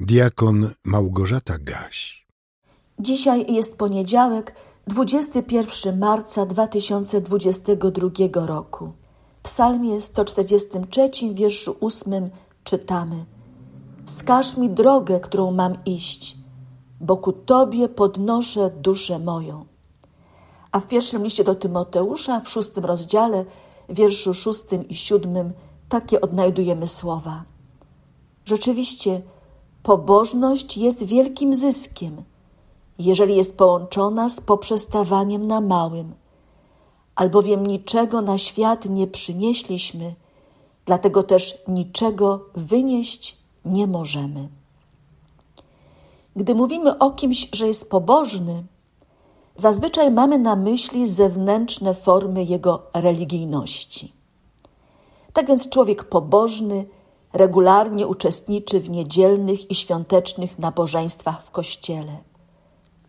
Diakon Małgorzata Gaś. Dzisiaj jest poniedziałek, 21 marca 2022 roku. W psalmie 143, wierszu 8 czytamy Wskaż mi drogę, którą mam iść, bo ku Tobie podnoszę duszę moją. A w pierwszym liście do Tymoteusza, w szóstym rozdziale, wierszu szóstym i siódmym, takie odnajdujemy słowa. Rzeczywiście, Pobożność jest wielkim zyskiem, jeżeli jest połączona z poprzestawaniem na małym, albowiem niczego na świat nie przynieśliśmy, dlatego też niczego wynieść nie możemy. Gdy mówimy o kimś, że jest pobożny, zazwyczaj mamy na myśli zewnętrzne formy jego religijności. Tak więc człowiek pobożny regularnie uczestniczy w niedzielnych i świątecznych nabożeństwach w kościele.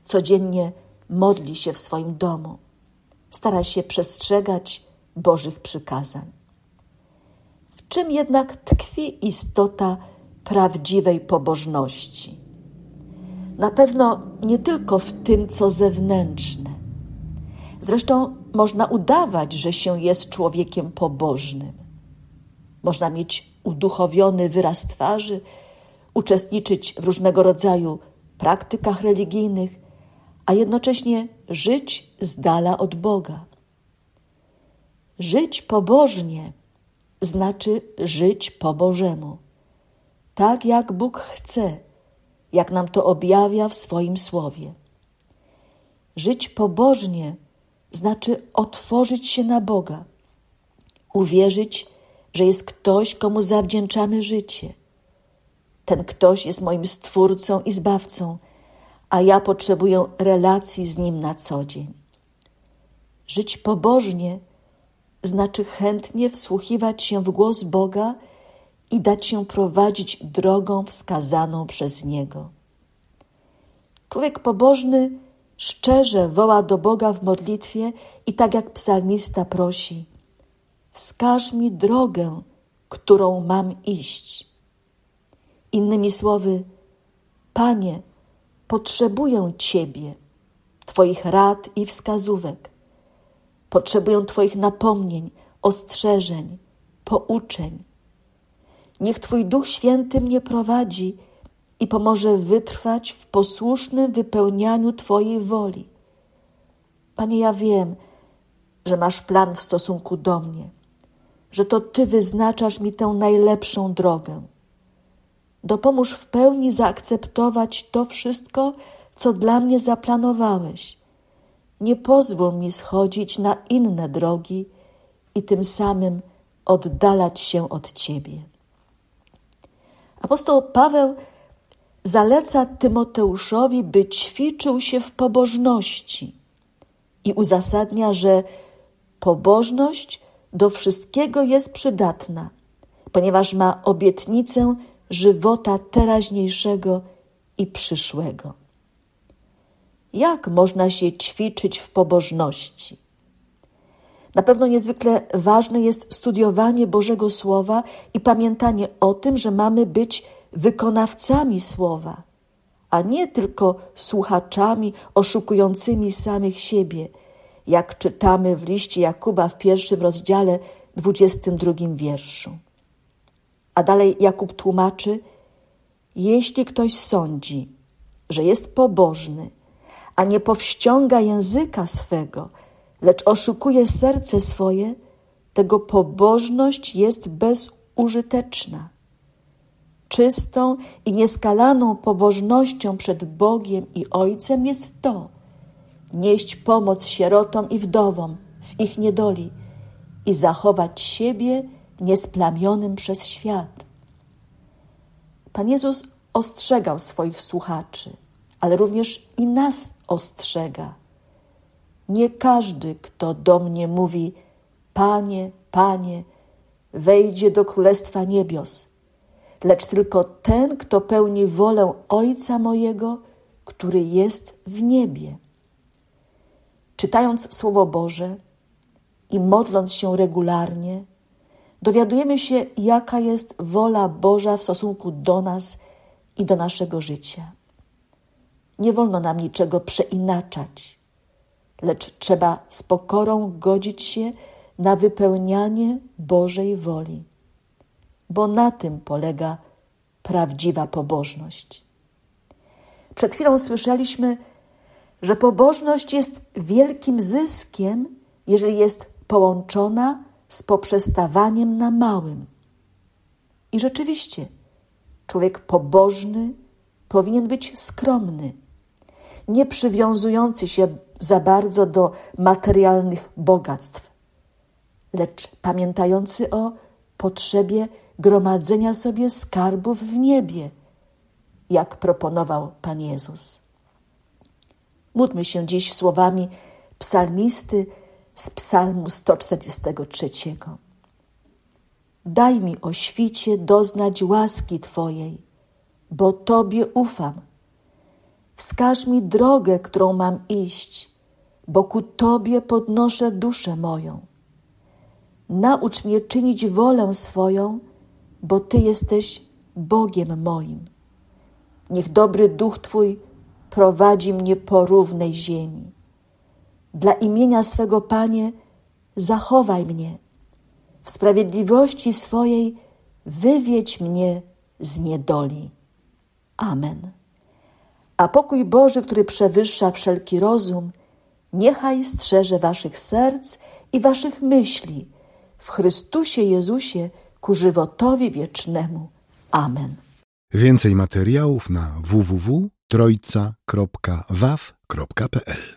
Codziennie modli się w swoim domu, stara się przestrzegać Bożych przykazań. W czym jednak tkwi istota prawdziwej pobożności? Na pewno nie tylko w tym, co zewnętrzne. Zresztą można udawać, że się jest człowiekiem pobożnym. Można mieć uduchowiony wyraz twarzy, uczestniczyć w różnego rodzaju praktykach religijnych, a jednocześnie żyć z dala od Boga. Żyć pobożnie znaczy żyć po Bożemu, tak jak Bóg chce, jak nam to objawia w swoim słowie. Żyć pobożnie znaczy otworzyć się na Boga, uwierzyć, że jest ktoś, komu zawdzięczamy życie. Ten ktoś jest moim stwórcą i zbawcą, a ja potrzebuję relacji z nim na co dzień. Żyć pobożnie znaczy chętnie wsłuchiwać się w głos Boga i dać się prowadzić drogą wskazaną przez Niego. Człowiek pobożny szczerze woła do Boga w modlitwie i tak jak psalmista prosi – wskaż mi drogę, którą mam iść. Innymi słowy, Panie, potrzebuję Ciebie, Twoich rad i wskazówek. Potrzebuję Twoich napomnień, ostrzeżeń, pouczeń. Niech Twój Duch Święty mnie prowadzi i pomoże wytrwać w posłusznym wypełnianiu Twojej woli. Panie, ja wiem, że masz plan w stosunku do mnie że to Ty wyznaczasz mi tę najlepszą drogę. Dopomóż w pełni zaakceptować to wszystko, co dla mnie zaplanowałeś. Nie pozwól mi schodzić na inne drogi i tym samym oddalać się od Ciebie. Apostoł Paweł zaleca Tymoteuszowi, by ćwiczył się w pobożności i uzasadnia, że pobożność do wszystkiego jest przydatna, ponieważ ma obietnicę żywota teraźniejszego i przyszłego. Jak można się ćwiczyć w pobożności? Na pewno niezwykle ważne jest studiowanie Bożego Słowa i pamiętanie o tym, że mamy być wykonawcami Słowa, a nie tylko słuchaczami oszukującymi samych siebie – jak czytamy w liście Jakuba w pierwszym rozdziale, dwudziestym drugim wierszu. A dalej Jakub tłumaczy: Jeśli ktoś sądzi, że jest pobożny, a nie powściąga języka swego, lecz oszukuje serce swoje, tego pobożność jest bezużyteczna. Czystą i nieskalaną pobożnością przed Bogiem i Ojcem jest to, nieść pomoc sierotom i wdowom w ich niedoli i zachować siebie niesplamionym przez świat. Pan Jezus ostrzegał swoich słuchaczy, ale również i nas ostrzega. Nie każdy, kto do mnie mówi: Panie, Panie, wejdzie do Królestwa Niebios, lecz tylko ten, kto pełni wolę Ojca mojego, który jest w niebie. Czytając Słowo Boże i modląc się regularnie, dowiadujemy się, jaka jest wola Boża w stosunku do nas i do naszego życia. Nie wolno nam niczego przeinaczać, lecz trzeba z pokorą godzić się na wypełnianie Bożej woli, bo na tym polega prawdziwa pobożność. Przed chwilą słyszeliśmy, że pobożność jest wielkim zyskiem, jeżeli jest połączona z poprzestawaniem na małym. I rzeczywiście, człowiek pobożny powinien być skromny, nie przywiązujący się za bardzo do materialnych bogactw, lecz pamiętający o potrzebie gromadzenia sobie skarbów w niebie, jak proponował Pan Jezus. Módlmy się dziś słowami psalmisty z Psalmu 143. Daj mi o świcie doznać łaski Twojej, bo Tobie ufam. Wskaż mi drogę, którą mam iść, bo ku Tobie podnoszę duszę moją. Naucz mnie czynić wolę swoją, bo Ty jesteś Bogiem moim. Niech dobry duch Twój prowadzi mnie po równej ziemi. Dla imienia swego Panie zachowaj mnie. W sprawiedliwości swojej wywiedź mnie z niedoli. Amen. A pokój Boży, który przewyższa wszelki rozum, niechaj strzeże waszych serc i waszych myśli w Chrystusie Jezusie ku żywotowi wiecznemu. Amen. Więcej materiałów na www.trojca.waw.pl